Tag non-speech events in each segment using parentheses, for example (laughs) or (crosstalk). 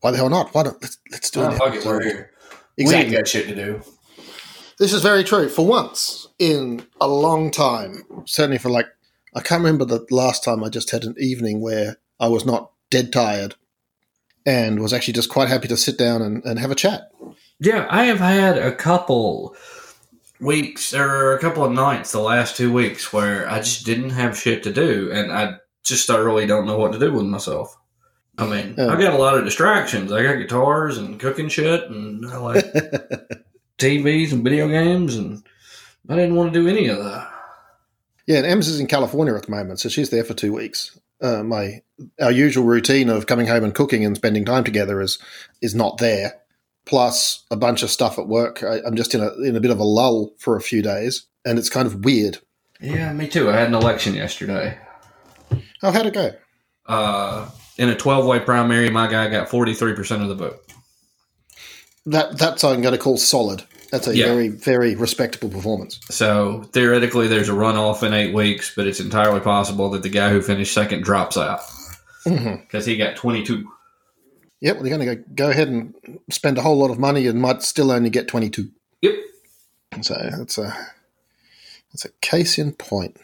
why the hell not? Why don't let's let's do Oh, it? fuck it, we're here. We Exactly. ain't got shit to do. This is very true. For once in a long time, certainly for like, I can't remember the last time I just had an evening where I was not dead tired and was actually just quite happy to sit down and, and have a chat. Yeah, I have had a couple weeks or a couple of nights the last two weeks where I just didn't have shit to do, and I just I really don't know what to do with myself. I mean, Yeah. I got a lot of distractions. I got guitars and cooking shit, and I like (laughs) TVs and video games, and I didn't want to do any of that. Yeah, and Ems is in California at the moment, so she's there for two weeks. Uh, my our usual routine of coming home and cooking and spending time together is is not there. Plus a bunch of stuff at work. I, I'm just in a in a bit of a lull for a few days, and it's kind of weird. Yeah, me too. I had an election yesterday. Oh, how'd it go? Uh, in a 12 way primary, my guy got 43% of the vote. That that's I'm going to call solid. That's a Yeah. very very respectable performance. So theoretically, there's a runoff in eight weeks, but it's entirely possible that the guy who finished second drops out mm-hmm. because he got 22. Yep, well, they're going to go go ahead and spend a whole lot of money and might still only get 22. Yep. So that's a that's a case in point.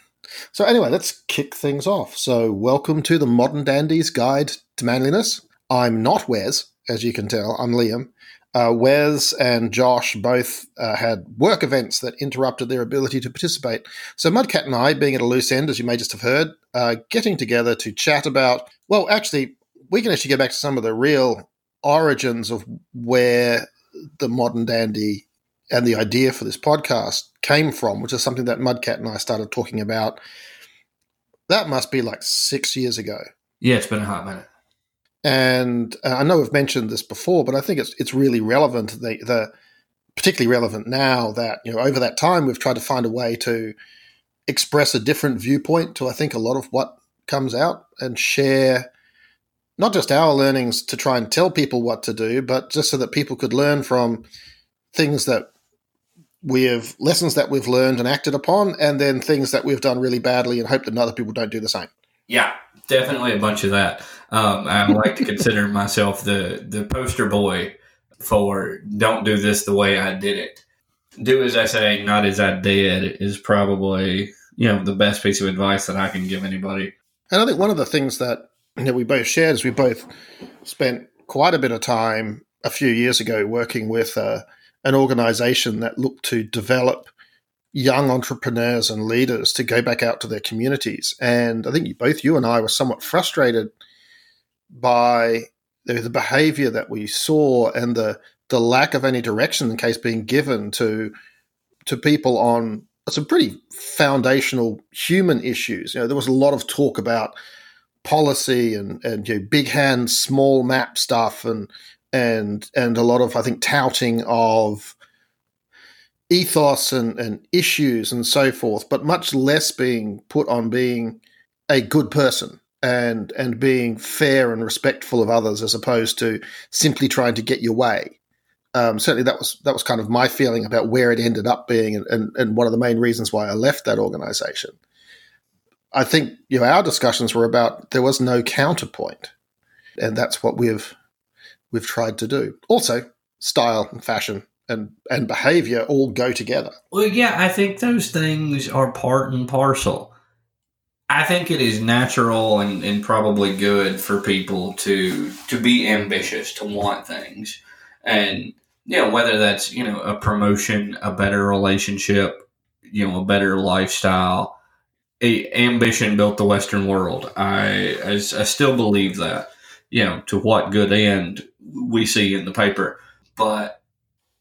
So anyway, let's kick things off. So welcome to the Modern Dandy's Guide to Manliness. I'm not Wes, as you can tell. I'm Liam. Uh, Wes and Josh both uh, had work events that interrupted their ability to participate. So Mudcat and I, being at a loose end, as you may just have heard, uh, getting together to chat about. Well, actually, we can actually go back to some of the real origins of where the modern dandy and the idea for this podcast came from, which is something that Mudcat and I started talking about. That must be like six years ago. Yeah, it's been a hot minute. And uh, I know we've mentioned this before, but I think it's it's really relevant. The, the particularly relevant now that you know over that time we've tried to find a way to express a different viewpoint to I think a lot of what comes out and share not just our learnings to try and tell people what to do, but just so that people could learn from things that we have lessons that we've learned and acted upon, and then things that we've done really badly and hope that other people don't do the same. Yeah, definitely a bunch of that. Um, I like to (laughs) consider myself the, the poster boy for don't do this the way I did it. Do as I say, not as I did is probably, you know, the best piece of advice that I can give anybody. And I think one of the things that, that we both shared is we both spent quite a bit of time a few years ago working with uh, an organization that looked to develop young entrepreneurs and leaders to go back out to their communities. And I think both you and I were somewhat frustrated by the, the behavior that we saw and the the lack of any direction in case being given to to people on some pretty foundational human issues. You know, there was a lot of talk about policy and and you know, big hand, small map stuff, and and and a lot of I think touting of ethos and, and issues and so forth, but much less being put on being a good person and and being fair and respectful of others as opposed to simply trying to get your way. Um, certainly, that was that was kind of my feeling about where it ended up being, and, and, and one of the main reasons why I left that organization. I think you know our discussions were about there was no counterpoint, and that's what we've we've tried to do. Also, style and fashion and and behavior all go together. Well, yeah, I think those things are part and parcel. I think it is natural and, and probably good for people to to be ambitious, to want things. And you know, whether that's, you know, a promotion, a better relationship, you know, a better lifestyle. A, ambition built the Western world. I, I I still believe that. You know, to what good end we see in the paper. But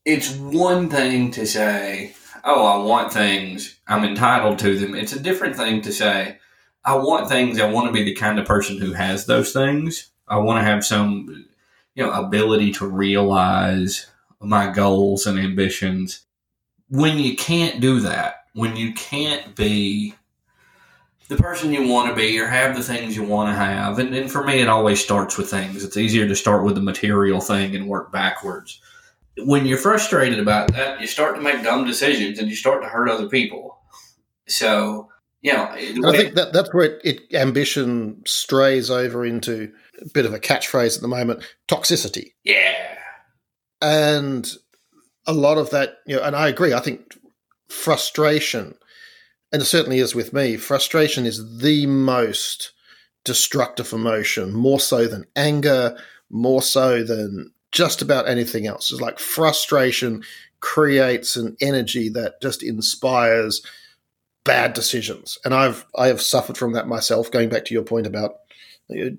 it's one thing to say, oh, I want things, I'm entitled to them. It's a different thing to say, I want things, I want to be the kind of person who has those things. I want to have some, you know, ability to realize my goals and ambitions. When you can't do that, when you can't be the person you want to be or have the things you want to have, and, and for me, it always starts with things. It's easier to start with the material thing and work backwards when you're frustrated about that, you start to make dumb decisions and you start to hurt other people. So, you know, I think that that's where it, it, ambition strays over into a bit of a catchphrase at the moment: toxicity. Yeah, and a lot of that, you know, and I agree. I think frustration, and it certainly is with me. Frustration is the most destructive emotion, more so than anger, more so than just about anything else. It's like frustration creates an energy that just inspires bad decisions. And I've I have suffered from that myself. Going back to your point about you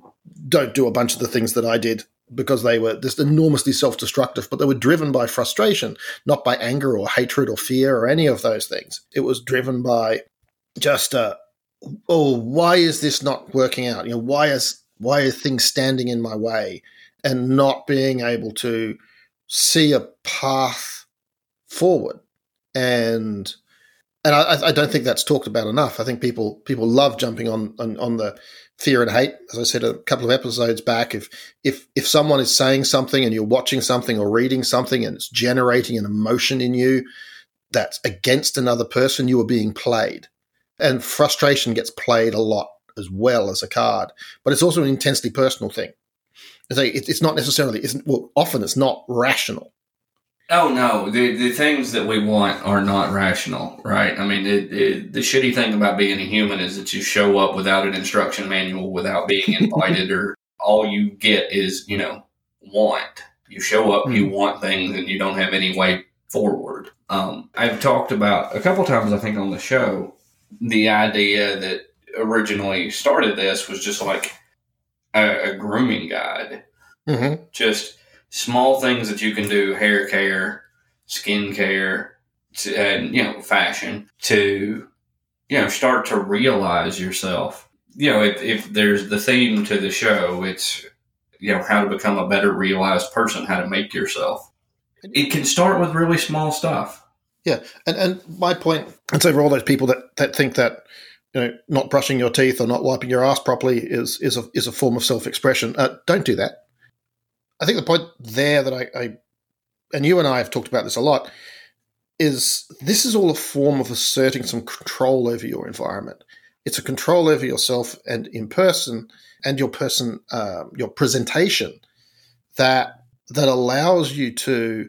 don't do a bunch of the things that I did because they were just enormously self-destructive, but they were driven by frustration, not by anger or hatred or fear or any of those things. It was driven by just uh, oh, why is this not working out? You know, why is why are things standing in my way and not being able to see a path forward and and I, I, don't think that's talked about enough. I think people people love jumping on, on, on the fear and hate. As I said a couple of episodes back, if if if someone is saying something and you're watching something or reading something and it's generating an emotion in you that's against another person, you are being played, and frustration gets played a lot as well as a card. But it's also an intensely personal thing. So It's not necessarily. It's, well, often it's not rational. Oh no, the the things that we want are not rational, right? I mean, the, the, the shitty thing about being a human is that you show up without an instruction manual, without being (laughs) invited, or all you get is you know want. You show up, you hmm. want things, and you don't have any way forward. Um, I've talked about a couple times, I think, on the show, the idea that originally started this was just like a, a grooming guide, mm-hmm. just small things that you can do hair care, skin care, to, and, you know, fashion to, you know, start to realize yourself. You know, if, if there's the theme to the show, it's, you know, how to become a better realized person, how to make yourself. It can start with really small stuff. Yeah. And, and my point, and so for all those people that, that think that, you know, not brushing your teeth or not wiping your ass properly is, is a, is a form of self expression. Uh, don't do that I think the point there that I, I, and you and I have talked about this a lot, is this is all a form of asserting some control over your environment. It's a control over yourself and in person and your person, um, your presentation that that allows you to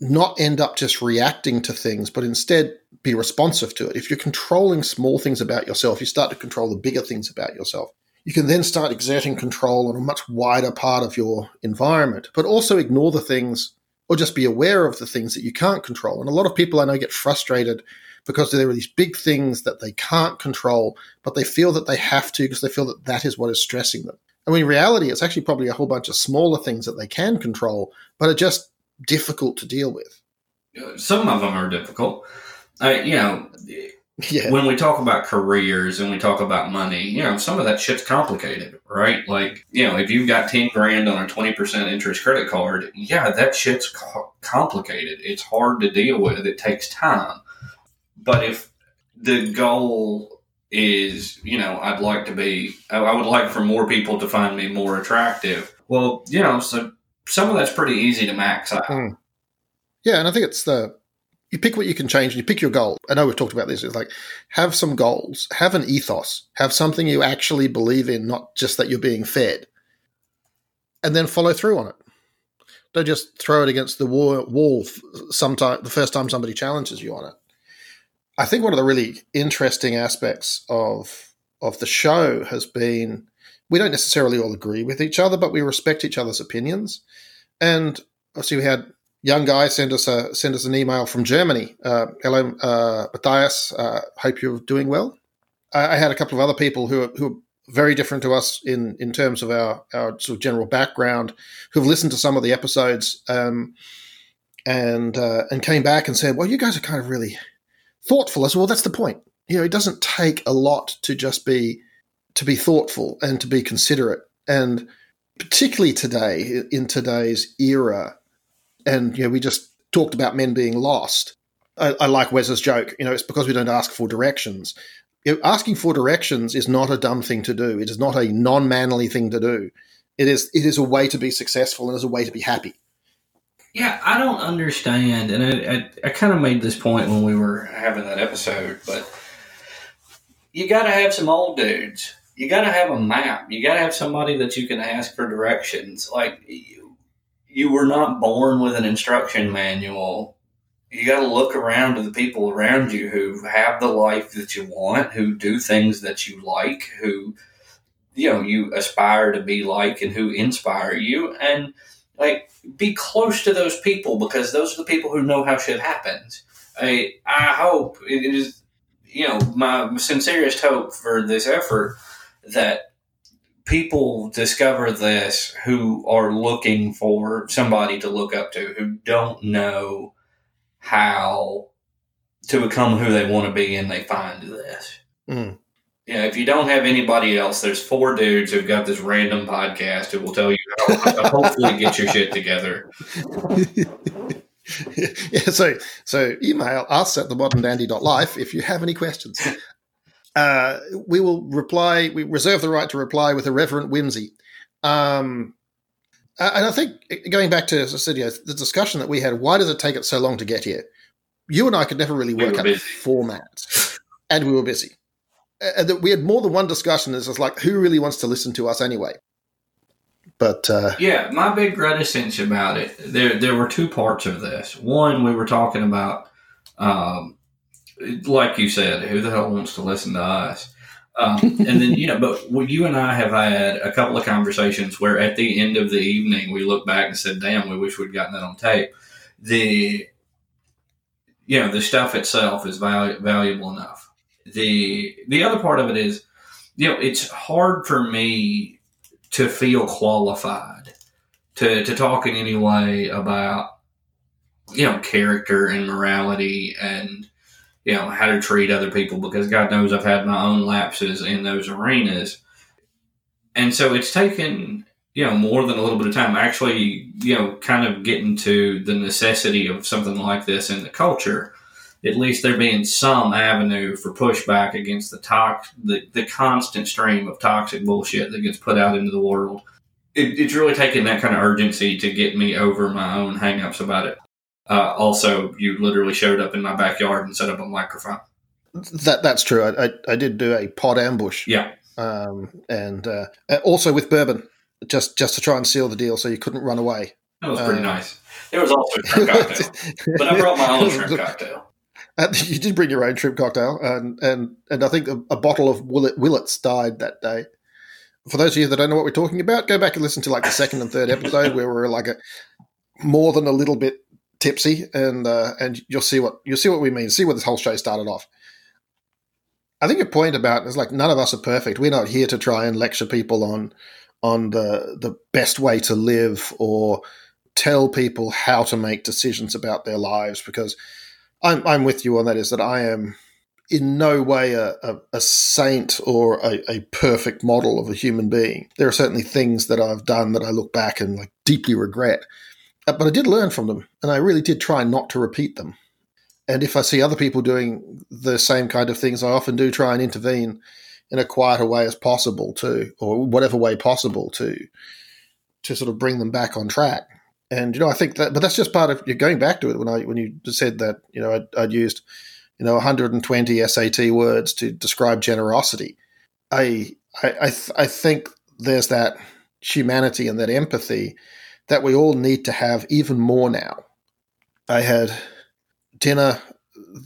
not end up just reacting to things, but instead be responsive to it. If you're controlling small things about yourself, you start to control the bigger things about yourself you can then start exerting control on a much wider part of your environment, but also ignore the things or just be aware of the things that you can't control. And a lot of people I know get frustrated because there are these big things that they can't control, but they feel that they have to because they feel that that is what is stressing them. And in reality, it's actually probably a whole bunch of smaller things that they can control, but are just difficult to deal with. Some of them are difficult. I, you know, (laughs) yeah. when we talk about careers and we talk about money, you know, some of that shit's complicated, right? Like, you know, if you've got 10 grand on a 20% interest credit card, yeah, that shit's co- complicated. It's hard to deal with. It takes time. But if the goal is, you know, I'd like to be, I would like for more people to find me more attractive. Well, you know, so some of that's pretty easy to max out. Mm. Yeah, and I think it's the you pick what you can change and you pick your goal. I know we've talked about this. It's like have some goals, have an ethos, have something you actually believe in, not just that you're being fed, and then follow through on it. Don't just throw it against the wall sometime the first time somebody challenges you on it. I think one of the really interesting aspects of of the show has been we don't necessarily all agree with each other, but we respect each other's opinions. And obviously, we had young guy send us a send us an email from Germany. Uh, hello, uh, Matthias. Uh, hope you're doing well. I, I, had a couple of other people who are, who are very different to us in in terms of our our sort of general background, who've listened to some of the episodes um, and uh, and came back and said, "Well, you guys are kind of really thoughtful." I said, "Well, that's the point. You know, it doesn't take a lot to just be to be thoughtful and to be considerate and." Particularly today, in today's era, and you know we just talked about men being lost. I, I like Wes's joke. You know, it's because we don't ask for directions. You know, asking for directions is not a dumb thing to do. It is not a non-manly thing to do. It is it is a way to be successful and is a way to be happy. Yeah, I don't understand, and I, I, I kind of made this point when we were having that episode, but you got to have some old dudes. You got to have a map. You got to have somebody that you can ask for directions. Like you, were not born with an instruction manual. You got to look around to the people around you who have the life that you want, who do things that you like, who you know you aspire to be like, and who inspire you, and like be close to those people because those are the people who know how shit happens. I I hope it is you know my sincerest hope for this effort that people discover this who are looking for somebody to look up to who don't know how to become who they want to be and they find this. Mm. Yeah, if you don't have anybody else, there's four dudes who've got this random podcast who will tell you how to (laughs) hopefully get your shit together. (laughs) yeah, so so email us at the modern themoderndandy.life if you have any questions. (laughs) Uh, we will reply. We reserve the right to reply with irreverent whimsy. Um, and I think going back to the discussion that we had, why does it take it so long to get here? You and I could never really work we out the format, and we were busy. And we had more than one discussion. It's just like, who really wants to listen to us anyway? But uh, yeah, my big reticence about it. There, there were two parts of this. One, we were talking about, um, like you said, who the hell wants to listen to us? Um, and then you know, but you and I have had a couple of conversations where at the end of the evening we look back and said, "Damn, we wish we'd gotten that on tape." The you know the stuff itself is valu- valuable enough. The the other part of it is, you know, it's hard for me to feel qualified to, to talk in any way about, you know, character and morality and, you know, how to treat other people because God knows I've had my own lapses in those arenas. And so it's taken, you know, more than a little bit of time actually, you know, kind of getting to the necessity of something like this in the culture at least there being some avenue for pushback against the tox the, the constant stream of toxic bullshit that gets put out into the world. It, it's really taken that kind of urgency to get me over my own hangups about it. Uh, also, you literally showed up in my backyard and set up a microphone. That that's true. I, I, I did do a pod ambush. Yeah, um, and uh, also with bourbon, just just to try and seal the deal, so you couldn't run away. That was pretty um, nice. There was also a shrimp (laughs) cocktail, but I brought my own shrimp cocktail. Uh, you did bring your own shrimp cocktail, and and and I think a, a bottle of Willett, Willetts died that day. For those of you that don't know what we're talking about, go back and listen to like the second and third episode where we're like a more than a little bit tipsy, and uh, and you'll see what you'll see what we mean. See where this whole show started off. I think your point about is like none of us are perfect. We're not here to try and lecture people on on the the best way to live or tell people how to make decisions about their lives because I'm, I'm with you on that. Is that I am in no way a, a, a saint or a, a, perfect model of a human being. There are certainly things that I've done that I look back and like deeply regret, Uh, but I did learn from them, and I really did try not to repeat them. And if I see other people doing the same kind of things, I often do try and intervene in a quieter way as possible to, or whatever way possible to, to sort of bring them back on track. And you know, I think that, but that's just part of you're going back to it when I when you said that you know I'd, I'd used you know 120 SAT words to describe generosity. I I I, th- I think there's that humanity and that empathy that we all need to have even more now. I had dinner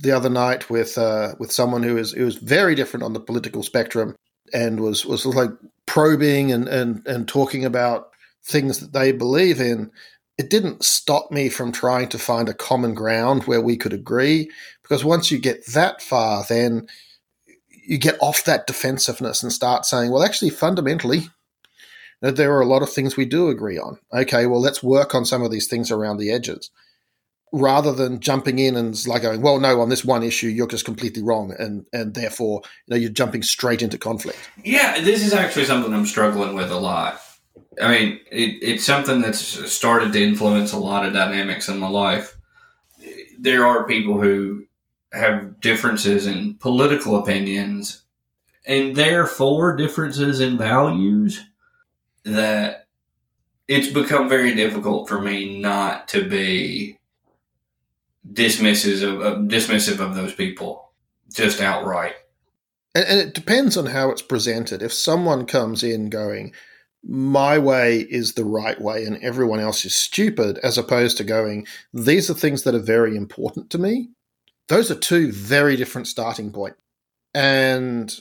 the other night with uh, with someone who is who was very different on the political spectrum and was was like probing and and and talking about things that they believe in it didn't stop me from trying to find a common ground where we could agree. Because once you get that far, then you get off that defensiveness and start saying, well, actually, fundamentally, there are a lot of things we do agree on. Okay, well, let's work on some of these things around the edges. Rather than jumping in and like going, well, no, on this one issue, you're just completely wrong, and and therefore, you know, you're jumping straight into conflict. Yeah, this is actually something I'm struggling with a lot I mean, it, it's something that's started to influence a lot of dynamics in my life. There are people who have differences in political opinions and therefore differences in values that it's become very difficult for me not to be dismissive of, dismissive of those people just outright. and, and it depends on how it's presented. If someone comes in going, my way is the right way and everyone else is stupid, as opposed to going, these are things that are very important to me. Those are two very different starting points. And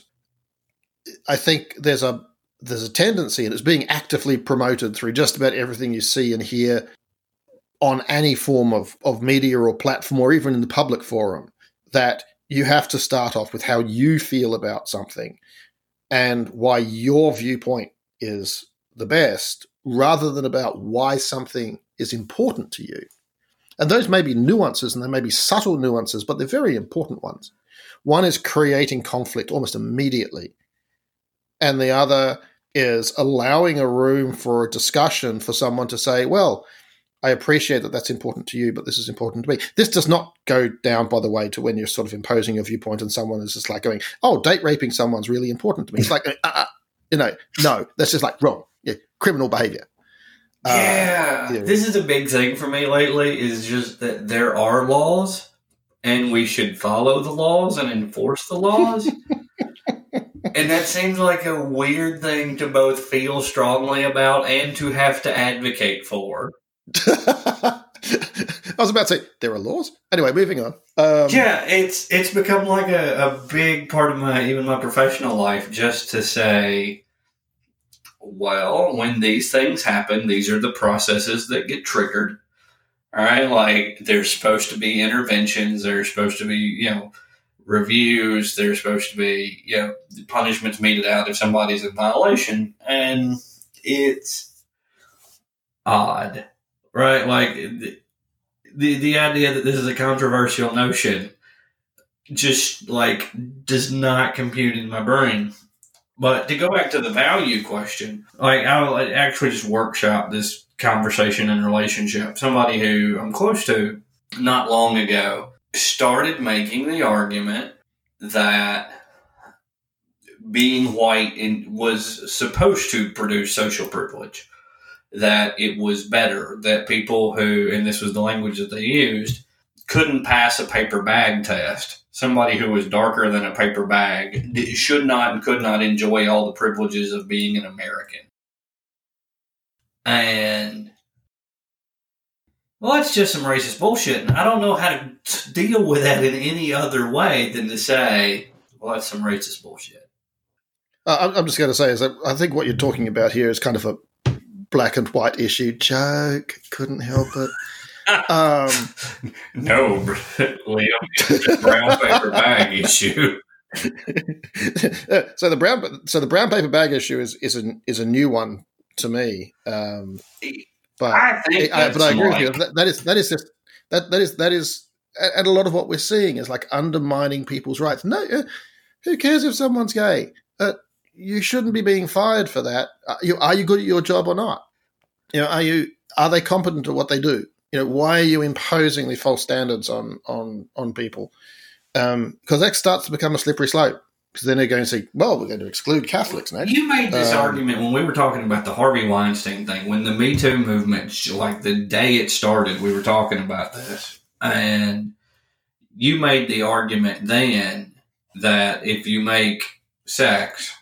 I think there's a there's a tendency, and it's being actively promoted through just about everything you see and hear on any form of, of media or platform or even in the public forum, that you have to start off with how you feel about something and why your viewpoint is the best rather than about why something is important to you. And those may be nuances and they may be subtle nuances, but they're very important ones. One is creating conflict almost immediately, and the other is allowing a room for a discussion for someone to say, well, I appreciate that that's important to you, but this is important to me. This does not go down, by the way, to when you're sort of imposing your viewpoint and someone is just like going, "Oh, date raping someone's really important to me." It's like, uh, uh, you know, no, that's just like wrong, yeah, criminal behavior. Yeah, uh, this is a big thing for me lately. Is just that there are laws, and we should follow the laws and enforce the laws. (laughs) and that seems like a weird thing to both feel strongly about and to have to advocate for. (laughs) I was about to say there are laws. Anyway, moving on. Um, yeah, it's it's become like a, a big part of my even my professional life just to say, well, when these things happen, these are the processes that get triggered. All right, like there's supposed to be interventions. There's supposed to be you know reviews. There's supposed to be you know punishments meted out if somebody's in violation, and it's odd right? Like the, the the idea that this is a controversial notion just like does not compute in my brain. But to go back to the value question, like I'll actually just workshop this conversation and relationship. Somebody who I'm close to not long ago started making the argument that being white in, was supposed to produce social privilege that it was better that people who, and this was the language that they used, couldn't pass a paper bag test. Somebody who was darker than a paper bag should not and could not enjoy all the privileges of being an American. And well, that's just some racist bullshit. And I don't know how to deal with that in any other way than to say, well, that's some racist bullshit. Uh, I'm just going to say is that I think what you're talking about here is kind of a black and white issue joke. Couldn't help it. (laughs) Um, no, Liam, brown paper bag issue. (laughs) so the brown, so the brown paper bag issue is is a is a new one to me. Um, but I, think I, but I agree like, with you. That, that is that is just that that is that is, and a lot of what we're seeing is like undermining people's rights. No, uh, who cares if someone's gay? Uh, you shouldn't be being fired for that. Are you, are you good at your job or not? You know, are you are they competent at what they do? You know, why are you imposing the false standards on on on people? Because um, that starts to become a slippery slope. Because then they're going to say, "Well, we're going to exclude Catholics now." You made this um, argument when we were talking about the Harvey Weinstein thing. When the Me Too movement, like the day it started, we were talking about this, and you made the argument then that if you make sex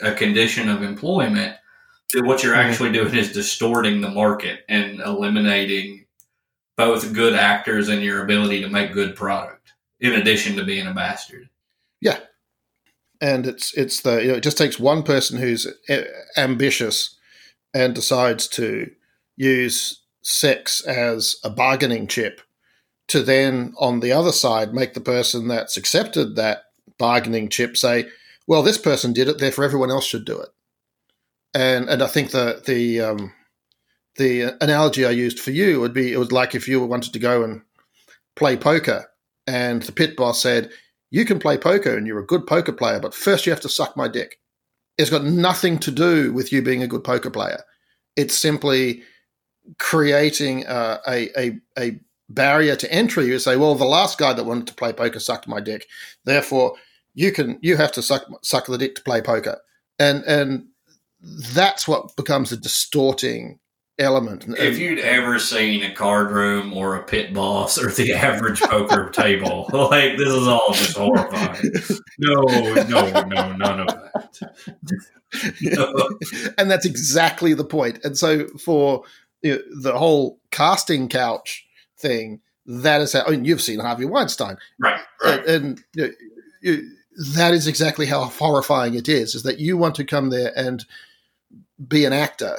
a condition of employment, what you're actually doing is distorting the market and eliminating both good actors and your ability to make good product, in addition to being a bastard. Yeah, and it's it's the you know, it just takes one person who's ambitious and decides to use sex as a bargaining chip to then on the other side make the person that's accepted that bargaining chip say well, this person did it, therefore everyone else should do it. And and I think the the um, the analogy I used for you would be it was like if you wanted to go and play poker, and the pit boss said, "You can play poker and you're a good poker player, but first you have to suck my dick." It's got nothing to do with you being a good poker player. It's simply creating a, a, a barrier to entry. You say, well, the last guy that wanted to play poker sucked my dick. Therefore, you can you have to suck suck the dick to play poker, and and that's what becomes a distorting element. If you'd ever seen a card room or a pit boss or the (laughs) average poker table, (laughs) like this is all just horrifying. No, no, no, none of that. (laughs) And that's exactly the point. And so for you know, the whole casting couch thing, that is how I mean, you've seen Harvey Weinstein, right? right. And, and you know, you, that is exactly how horrifying it is. Is that you want to come there and be an actor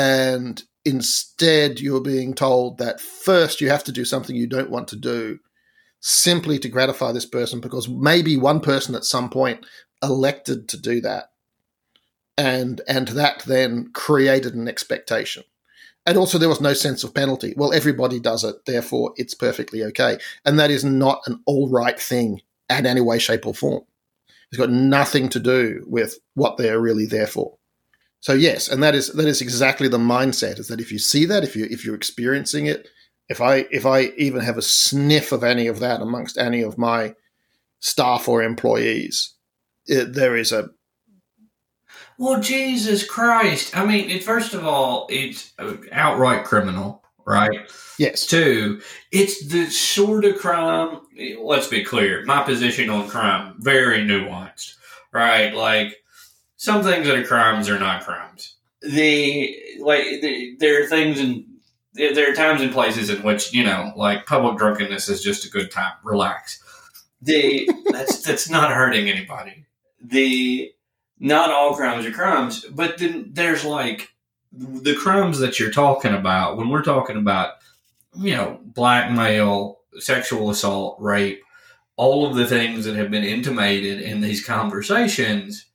and instead you're being told that first you have to do something you don't want to do simply to gratify this person because maybe one person at some point elected to do that. And and that then created an expectation. And also there was no sense of penalty. Well everybody does it therefore it's perfectly okay. And that is not an all right thing in any way shape or form. It's got nothing to do with what they're really there for so yes, and that is that is exactly the mindset. Is that if you see that, if you if you're experiencing it, if I if I even have a sniff of any of that amongst any of my staff or employees, it, there is a. Well, Jesus Christ! I mean, it, first of all, it's outright criminal, right? Yes. Two, it's the sort of crime. Let's be clear. My position on crime very nuanced, right? Like some things that are crimes are not crimes. The like the, there are things and there are times and places in which you know like public drunkenness is just a good time. Relax. The (laughs) that's that's not hurting anybody. The not all crimes are crimes, but then there's like the crimes that you're talking about when we're talking about you know blackmail, sexual assault, rape, all of the things that have been intimated in these conversations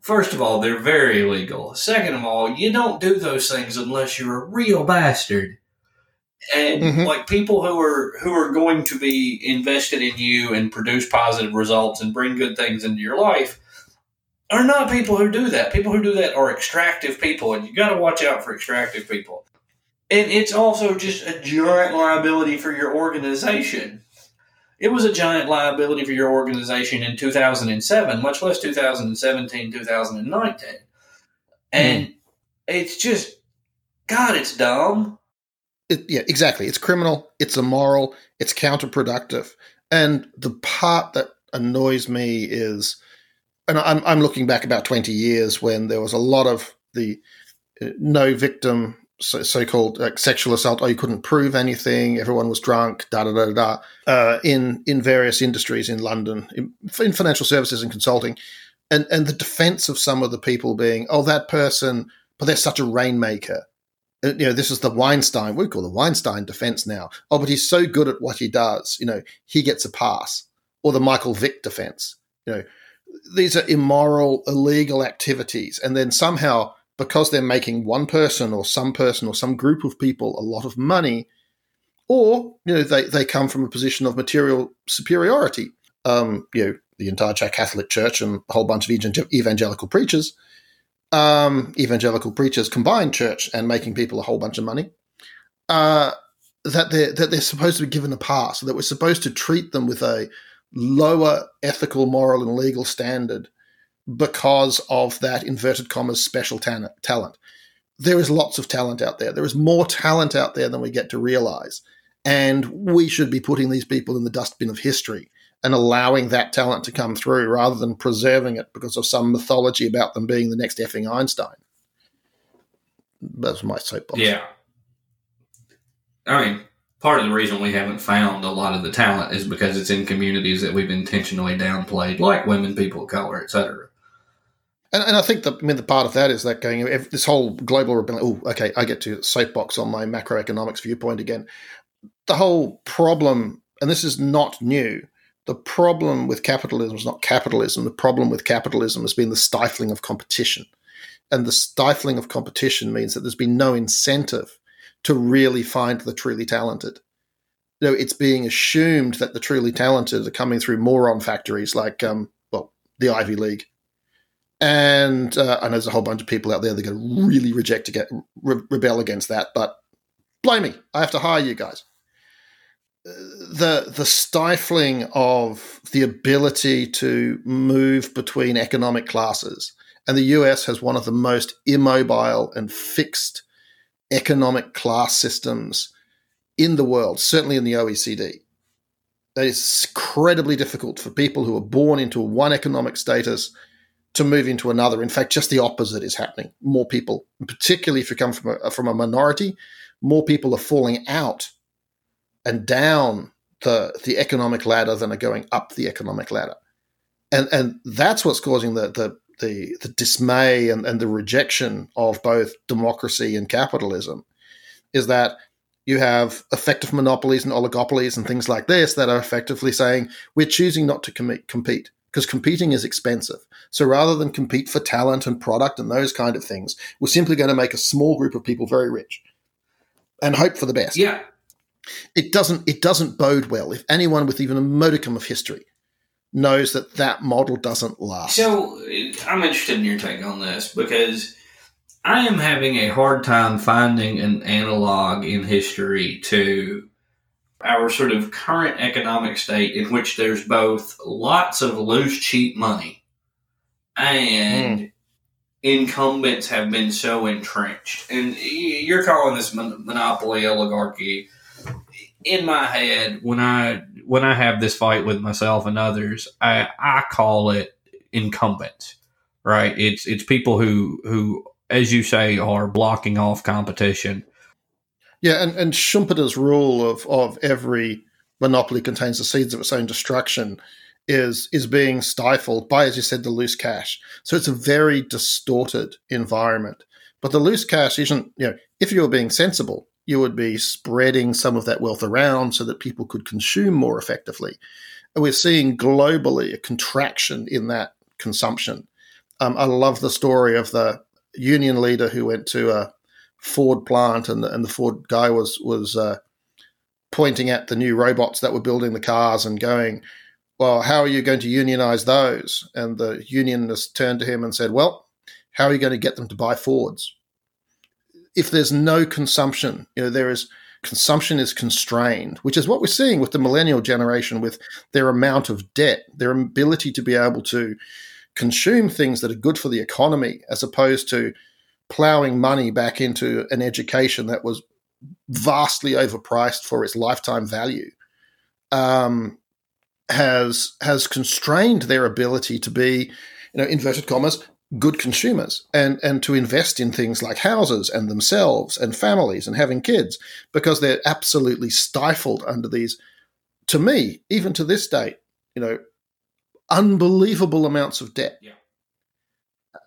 First of all, they're very illegal. Second of all, you don't do those things unless you're a real bastard. And mm-hmm. like people who are who are going to be invested in you and produce positive results and bring good things into your life are not people who do that. People who do that are extractive people, and you got to watch out for extractive people. And it's also just a giant liability for your organization it was a giant liability for your organization in 2007, much less 2017, 2019. And mm. it's just, God, it's dumb. It, yeah, exactly. It's criminal, it's immoral, it's counterproductive. And the part that annoys me is, and I'm, I'm looking back about 20 years when there was a lot of the uh, no victim so, called like, sexual assault. Oh, you couldn't prove anything. Everyone was drunk. Da da da da. Uh, in in various industries in London, in, in, financial services and consulting, and and the defence of some of the people being, oh, that person, but they're such a rainmaker. Uh, you know, this is the Weinstein. We call the Weinstein defence now. Oh, but he's so good at what he does. You know, he gets a pass. Or the Michael Vick defence. You know, these are immoral, illegal activities, and then somehow because they're making one person or some person or some group of people a lot of money, or you know they, they come from a position of material superiority. Um, you know, the entire Czech Catholic Church and a whole bunch of evangelical preachers, um, evangelical preachers combined church and making people a whole bunch of money. Uh, that they're that they're supposed to be given a pass, that we're supposed to treat them with a lower ethical, moral, and legal standard because of that inverted commas special ta- talent. There is lots of talent out there. There is more talent out there than we get to realize. And we should be putting these people in the dustbin of history and allowing that talent to come through rather than preserving it because of some mythology about them being the next effing Einstein. That's my soapbox. Yeah. I mean, part of the reason we haven't found a lot of the talent is because it's in communities that we've intentionally downplayed, like women, people of color, etc. And, and I think the, I mean the part of that is that going this whole global rebellion. Oh, okay, I get to soapbox on my macroeconomics viewpoint again. The whole problem, and this is not new. The problem with capitalism is not capitalism. The problem with capitalism has been the stifling of competition, and the stifling of competition means that there's been no incentive to really find the truly talented. You know, it's being assumed that the truly talented are coming through moron factories like, um, well, the Ivy League and uh, I know there's a whole bunch of people out there that are going to really reject to get re- rebel against that. But blame me, I have to hire you guys. The the stifling of the ability to move between economic classes, and the US has one of the most immobile and fixed economic class systems in the world, certainly in the OECD. Is incredibly difficult for people who are born into one economic status to move into another. In fact, just the opposite is happening. More people, particularly if you come from a, from a minority, more people are falling out and down the the economic ladder than are going up the economic ladder. And and that's what's causing the the the, the dismay and, and the rejection of both democracy and capitalism is that you have effective monopolies and oligopolies and things like this that are effectively saying we're choosing not to com- compete because competing is expensive. So rather than compete for talent and product and those kind of things, we're simply going to make a small group of people very rich and hope for the best. Yeah. It doesn't it doesn't bode well if anyone with even a modicum of history knows that that model doesn't last. So I'm interested in your take on this because I am having a hard time finding an analog in history to our sort of current economic state in which there's both lots of loose, cheap money and mm. incumbents have been so entrenched. And you're calling this monopoly oligarchy. In my head, when I when I have this fight with myself and others, I, I call it incumbents. Right? It's it's people who who, as you say, are blocking off competition yeah, and, and Schumpeter's rule of, of every monopoly contains the seeds of its own destruction is is being stifled by, as you said, the loose cash. So it's a very distorted environment. But the loose cash isn't, you know, if you were being sensible, you would be spreading some of that wealth around so that people could consume more effectively. And we're seeing globally a contraction in that consumption. Um, I love the story of the union leader who went to a Ford plant, and the, and the Ford guy was was uh, pointing at the new robots that were building the cars and going, "Well, how are you going to unionize those?" And the unionist turned to him and said, "Well, how are you going to get them to buy Fords? If there's no consumption, you know there is." Consumption is constrained, which is what we're seeing with the millennial generation, with their amount of debt, their ability to be able to consume things that are good for the economy, as opposed to plowing money back into an education that was vastly overpriced for its lifetime value um, has has constrained their ability to be, you know, inverted commas, good consumers and and to invest in things like houses and themselves and families and having kids because they're absolutely stifled under these to me even to this date you know unbelievable amounts of debt. Yeah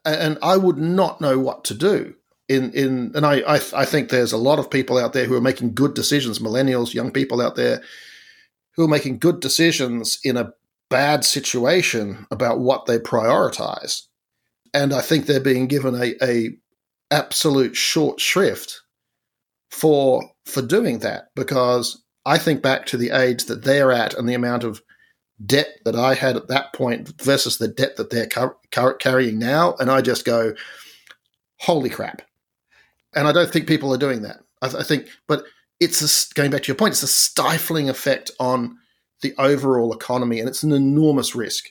and I would not know what to do. In in and I, I I think there's a lot of people out there who are making good decisions, millennials, young people out there who are making good decisions in a bad situation about what they prioritize. And I think they're being given a, a absolute short shrift for for doing that because I think back to the age that they're at and the amount of debt that I had at that point versus the debt that they're carrying now, and I just go, "Holy crap!" And I don't think people are doing that. I, th- I think, but it's a, going back to your point. It's a stifling effect on the overall economy, and it's an enormous risk.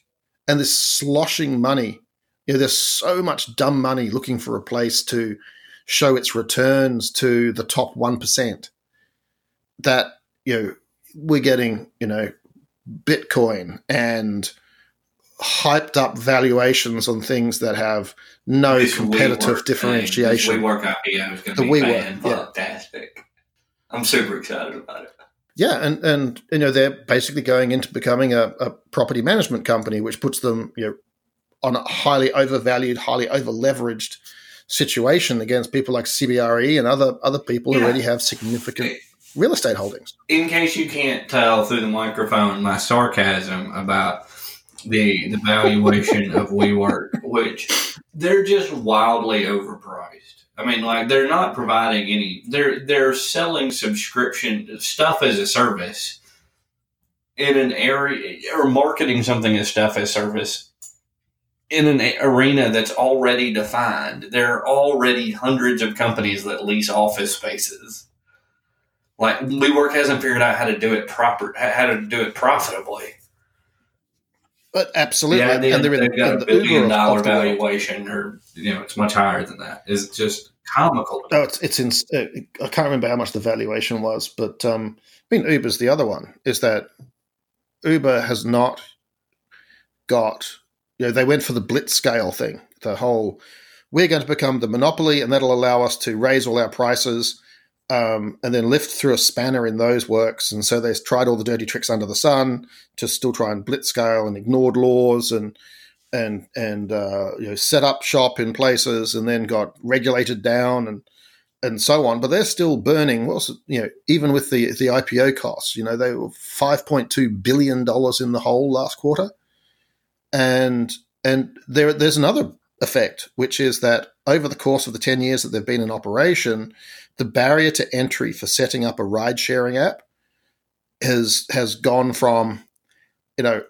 And this sloshing money, you know, there's so much dumb money looking for a place to show its returns to the top one percent that you know we're getting you know Bitcoin and hyped up valuations on things that have no this competitive differentiation. Thing, WeWork IPO is going to be fantastic. Yeah. I'm super excited about it. Yeah, and, and you know they're basically going into becoming a, a property management company, which puts them you know on a highly overvalued, highly over leveraged situation against people like CBRE and other other people yeah. who already have significant real estate holdings. In case you can't tell through the microphone my sarcasm about the the valuation of WeWork, which they're just wildly overpriced. I mean, like they're not providing any. They're they're selling subscription stuff as a service in an area or marketing something as stuff as service in an arena that's already defined. There are already hundreds of companies that lease office spaces like WeWork hasn't figured out how to do it proper, how to do it profitably. But absolutely, yeah, they, and they've got a billion dollar valuation, or you know, it's much higher than that. Is just comical. Oh, it's it's in, uh, I can't remember how much the valuation was, but um, I mean Uber's the other one. Is that Uber has not got you know they went for the blitz scale thing, the whole we're going to become the monopoly, and that'll allow us to raise all our prices. Um, and then Lyft threw a spanner in those works. And so they tried all the dirty tricks under the sun to still try and blitz scale and ignored laws and and and uh, you know set up shop in places and then got regulated down and and so on. But they're still burning. What's you know even with the the IPO costs, you know they were five point two billion dollars in the hole last quarter, and and there there's another effect which is that over the course of the ten years that they've been in operation, the barrier to entry for setting up a ride sharing app has has gone from you know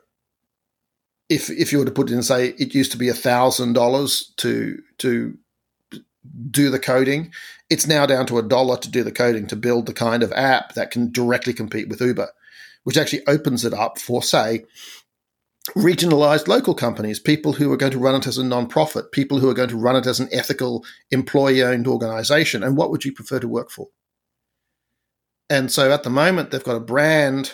if if you were to put it in say it used to be a thousand dollars to to do the coding it's now down to a dollar to do the coding to build the kind of app that can directly compete with uber which actually opens it up for say regionalized local companies people who are going to run it as a non-profit people who are going to run it as an ethical employee owned organization and what would you prefer to work for and so at the moment they've got a brand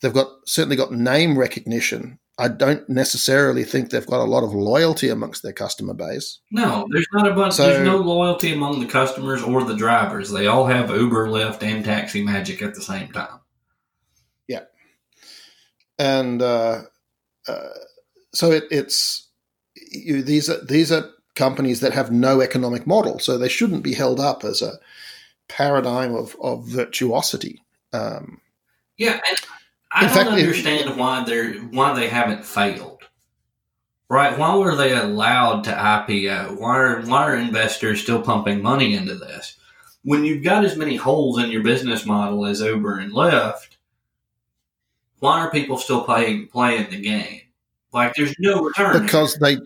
they've got certainly got name recognition I don't necessarily think they've got a lot of loyalty amongst their customer base. No, there's not a bunch. So, there's no loyalty among the customers or the drivers. They all have Uber, Lyft, and Taxi Magic at the same time. Yeah, and uh, uh, so it, it's you, these are these are companies that have no economic model, so they shouldn't be held up as a paradigm of of virtuosity. Um, yeah, and I don't fact, understand it, why they're why they haven't failed. Right? Why were they allowed to IPO? Why are why are investors still pumping money into this? When you've got as many holes in your business model as Uber and Lyft, why are people still playing playing the game? Like there's no return. Because they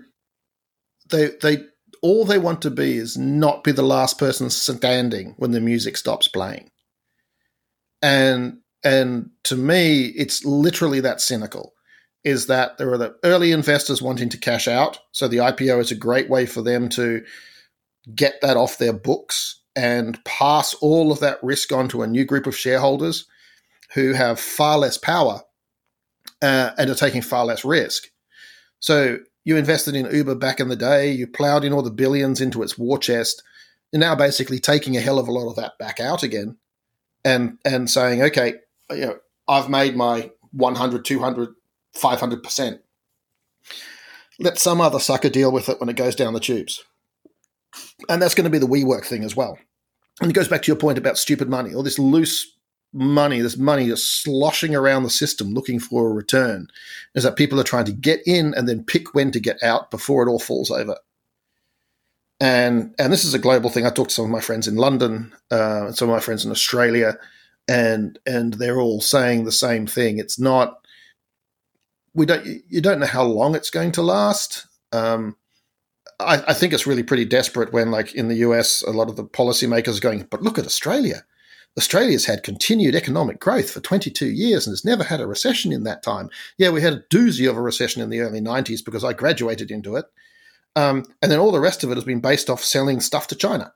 they they all they want to be is not be the last person standing when the music stops playing. And and to me, it's literally that cynical. Is that there are the early investors wanting to cash out. So the IPO is a great way for them to get that off their books and pass all of that risk on to a new group of shareholders who have far less power uh, and are taking far less risk. So you invested in Uber back in the day, you plowed in all the billions into its war chest. You're now basically taking a hell of a lot of that back out again and and saying, okay, you know, I've made my 100, 200, 500%. Let some other sucker deal with it when it goes down the tubes. And that's going to be the WeWork thing as well. And it goes back to your point about stupid money, all this loose money, this money just sloshing around the system looking for a return, is that people are trying to get in and then pick when to get out before it all falls over. And and this is a global thing. I talked to some of my friends in London, uh, some of my friends in Australia, and and they're all saying the same thing. It's not we don't you don't know how long it's going to last. Um, I, I, think it's really pretty desperate when, like in the US, a lot of the policymakers are going, but look at Australia. Australia's had continued economic growth for 22 years and has never had a recession in that time. Yeah, we had a doozy of a recession in the early 90s because I graduated into it. Um, and then all the rest of it has been based off selling stuff to China.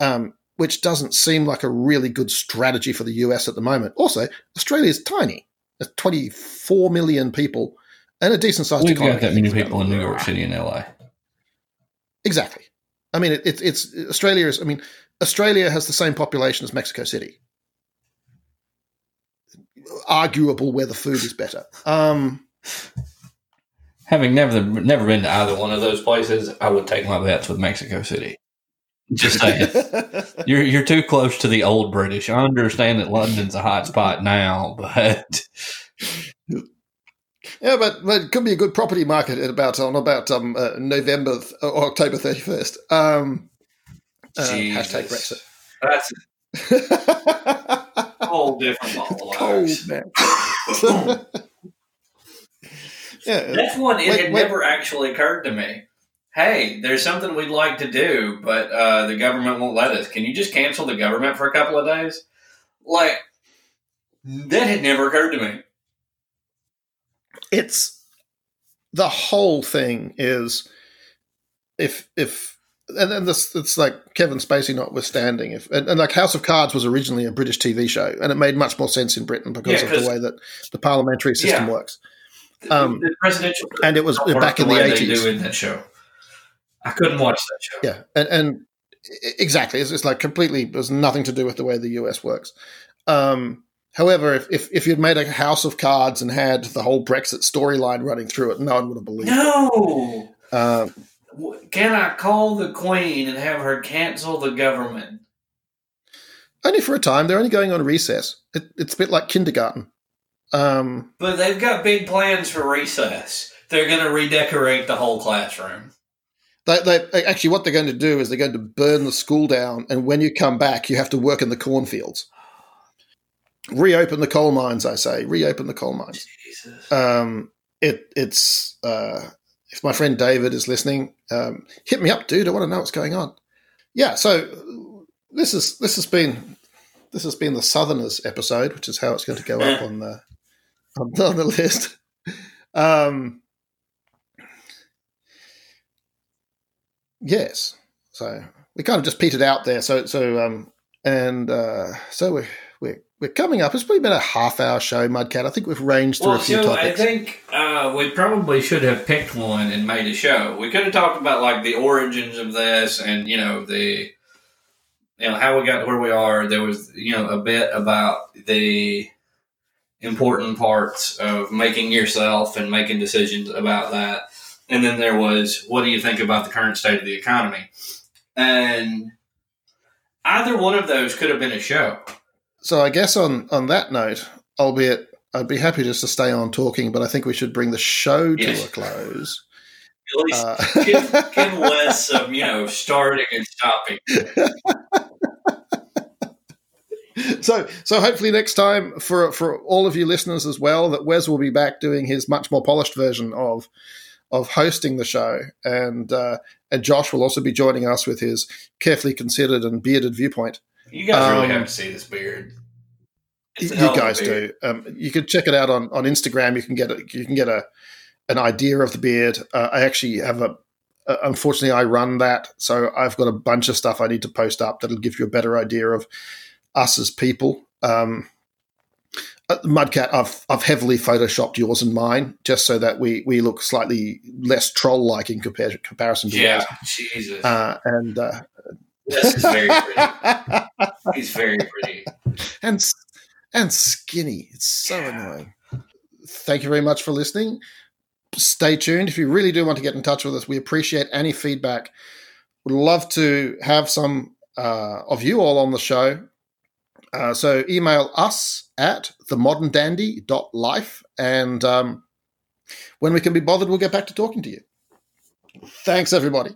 Um, which doesn't seem like a really good strategy for the US at the moment. Also, Australia is tiny. There's 24 million people and a decent sized economy. We've got that many people in New York City and LA. Exactly. I mean, it, it, it's Australia is. I mean, Australia has the same population as Mexico City. Arguable where the food is better. Um, Having never never been to either one of those places, I would take my bets with Mexico City. Just saying, (laughs) you're you're too close to the old British. I understand that London's a hot spot now, but yeah, but, but it could be a good property market at about on about um, uh, November or October thirty first. Um, uh, hashtag Brexit. That's a (laughs) whole different ball of Cold, man. (laughs) yeah, that's one. It wait, had wait. never actually occurred to me hey, there's something we'd like to do, but uh, the government won't let us. Can you just cancel the government for a couple of days? Like, that had never occurred to me. It's the whole thing is if if and then this it's like Kevin Spacey notwithstanding, if and, and, like House of Cards was originally a British TV show, and it made much more sense in Britain because yeah, of the way that the parliamentary system yeah. works. Um, the, the presidential and it was back in the eighties. in that show, I couldn't watch that show. Yeah, and, and exactly, it's, it's, like completely. There's nothing to do with the way the US works. Um, however, if, if, if you'd made a House of Cards and had the whole Brexit storyline running through it, no one would have believed. No. It. Uh, can I call the Queen and have her cancel the government? Only for a time. They're only going on recess. It, it's a bit like kindergarten. Um, but they've got big plans for recess. They're going to redecorate the whole classroom. They, they, actually, what they're going to do is they're going to burn the school down, and when you come back, you have to work in the cornfields. Reopen the coal mines, I say. Reopen the coal mines. Jesus. Um, it, it's uh, if my friend David is listening, um, hit me up, dude. I want to know what's going on. Yeah, so this is this has been this has been the Southerners episode, which is how it's going to go up on the on, on the list. Um, yes, so we kind of just petered out there. So so um, and uh, so we we're coming up. It's probably been a half hour show, Mudcat. I think we've ranged through well, a few so topics. I think uh, we probably should have picked one and made a show. We could have talked about like the origins of this and you know the you know how we got to where we are. There was you know a bit about the important parts of making yourself and making decisions about that. And then there was what do you think about the current state of the economy? And either one of those could have been a show. So I guess on on that note, albeit I'd be happy just to stay on talking, but I think we should bring the show to yes. a close. (laughs) At least uh, give, give (laughs) less some, you know, starting and stopping. (laughs) so so hopefully next time for for all of you listeners as well that Wes will be back doing his much more polished version of of hosting the show and uh, and Josh will also be joining us with his carefully considered and bearded viewpoint. You guys um, really have to see this beard. You guys do. Um, you can check it out on, on Instagram. You can get a, you can get a an idea of the beard. Uh, I actually have a. Uh, unfortunately, I run that, so I've got a bunch of stuff I need to post up that'll give you a better idea of us as people. Um, uh, Mudcat, I've I've heavily photoshopped yours and mine just so that we we look slightly less troll like in compar- comparison to yeah, yours. Jesus. Uh, and uh, this is very pretty. (laughs) He's very pretty. And and skinny. It's so yeah. annoying. Thank you very much for listening. Stay tuned. If you really do want to get in touch with us, we appreciate any feedback. Would love to have some uh, of you all on the show. Uh, so email us at themoderndandy.life and um, when we can be bothered, we'll get back to talking to you. Thanks, everybody.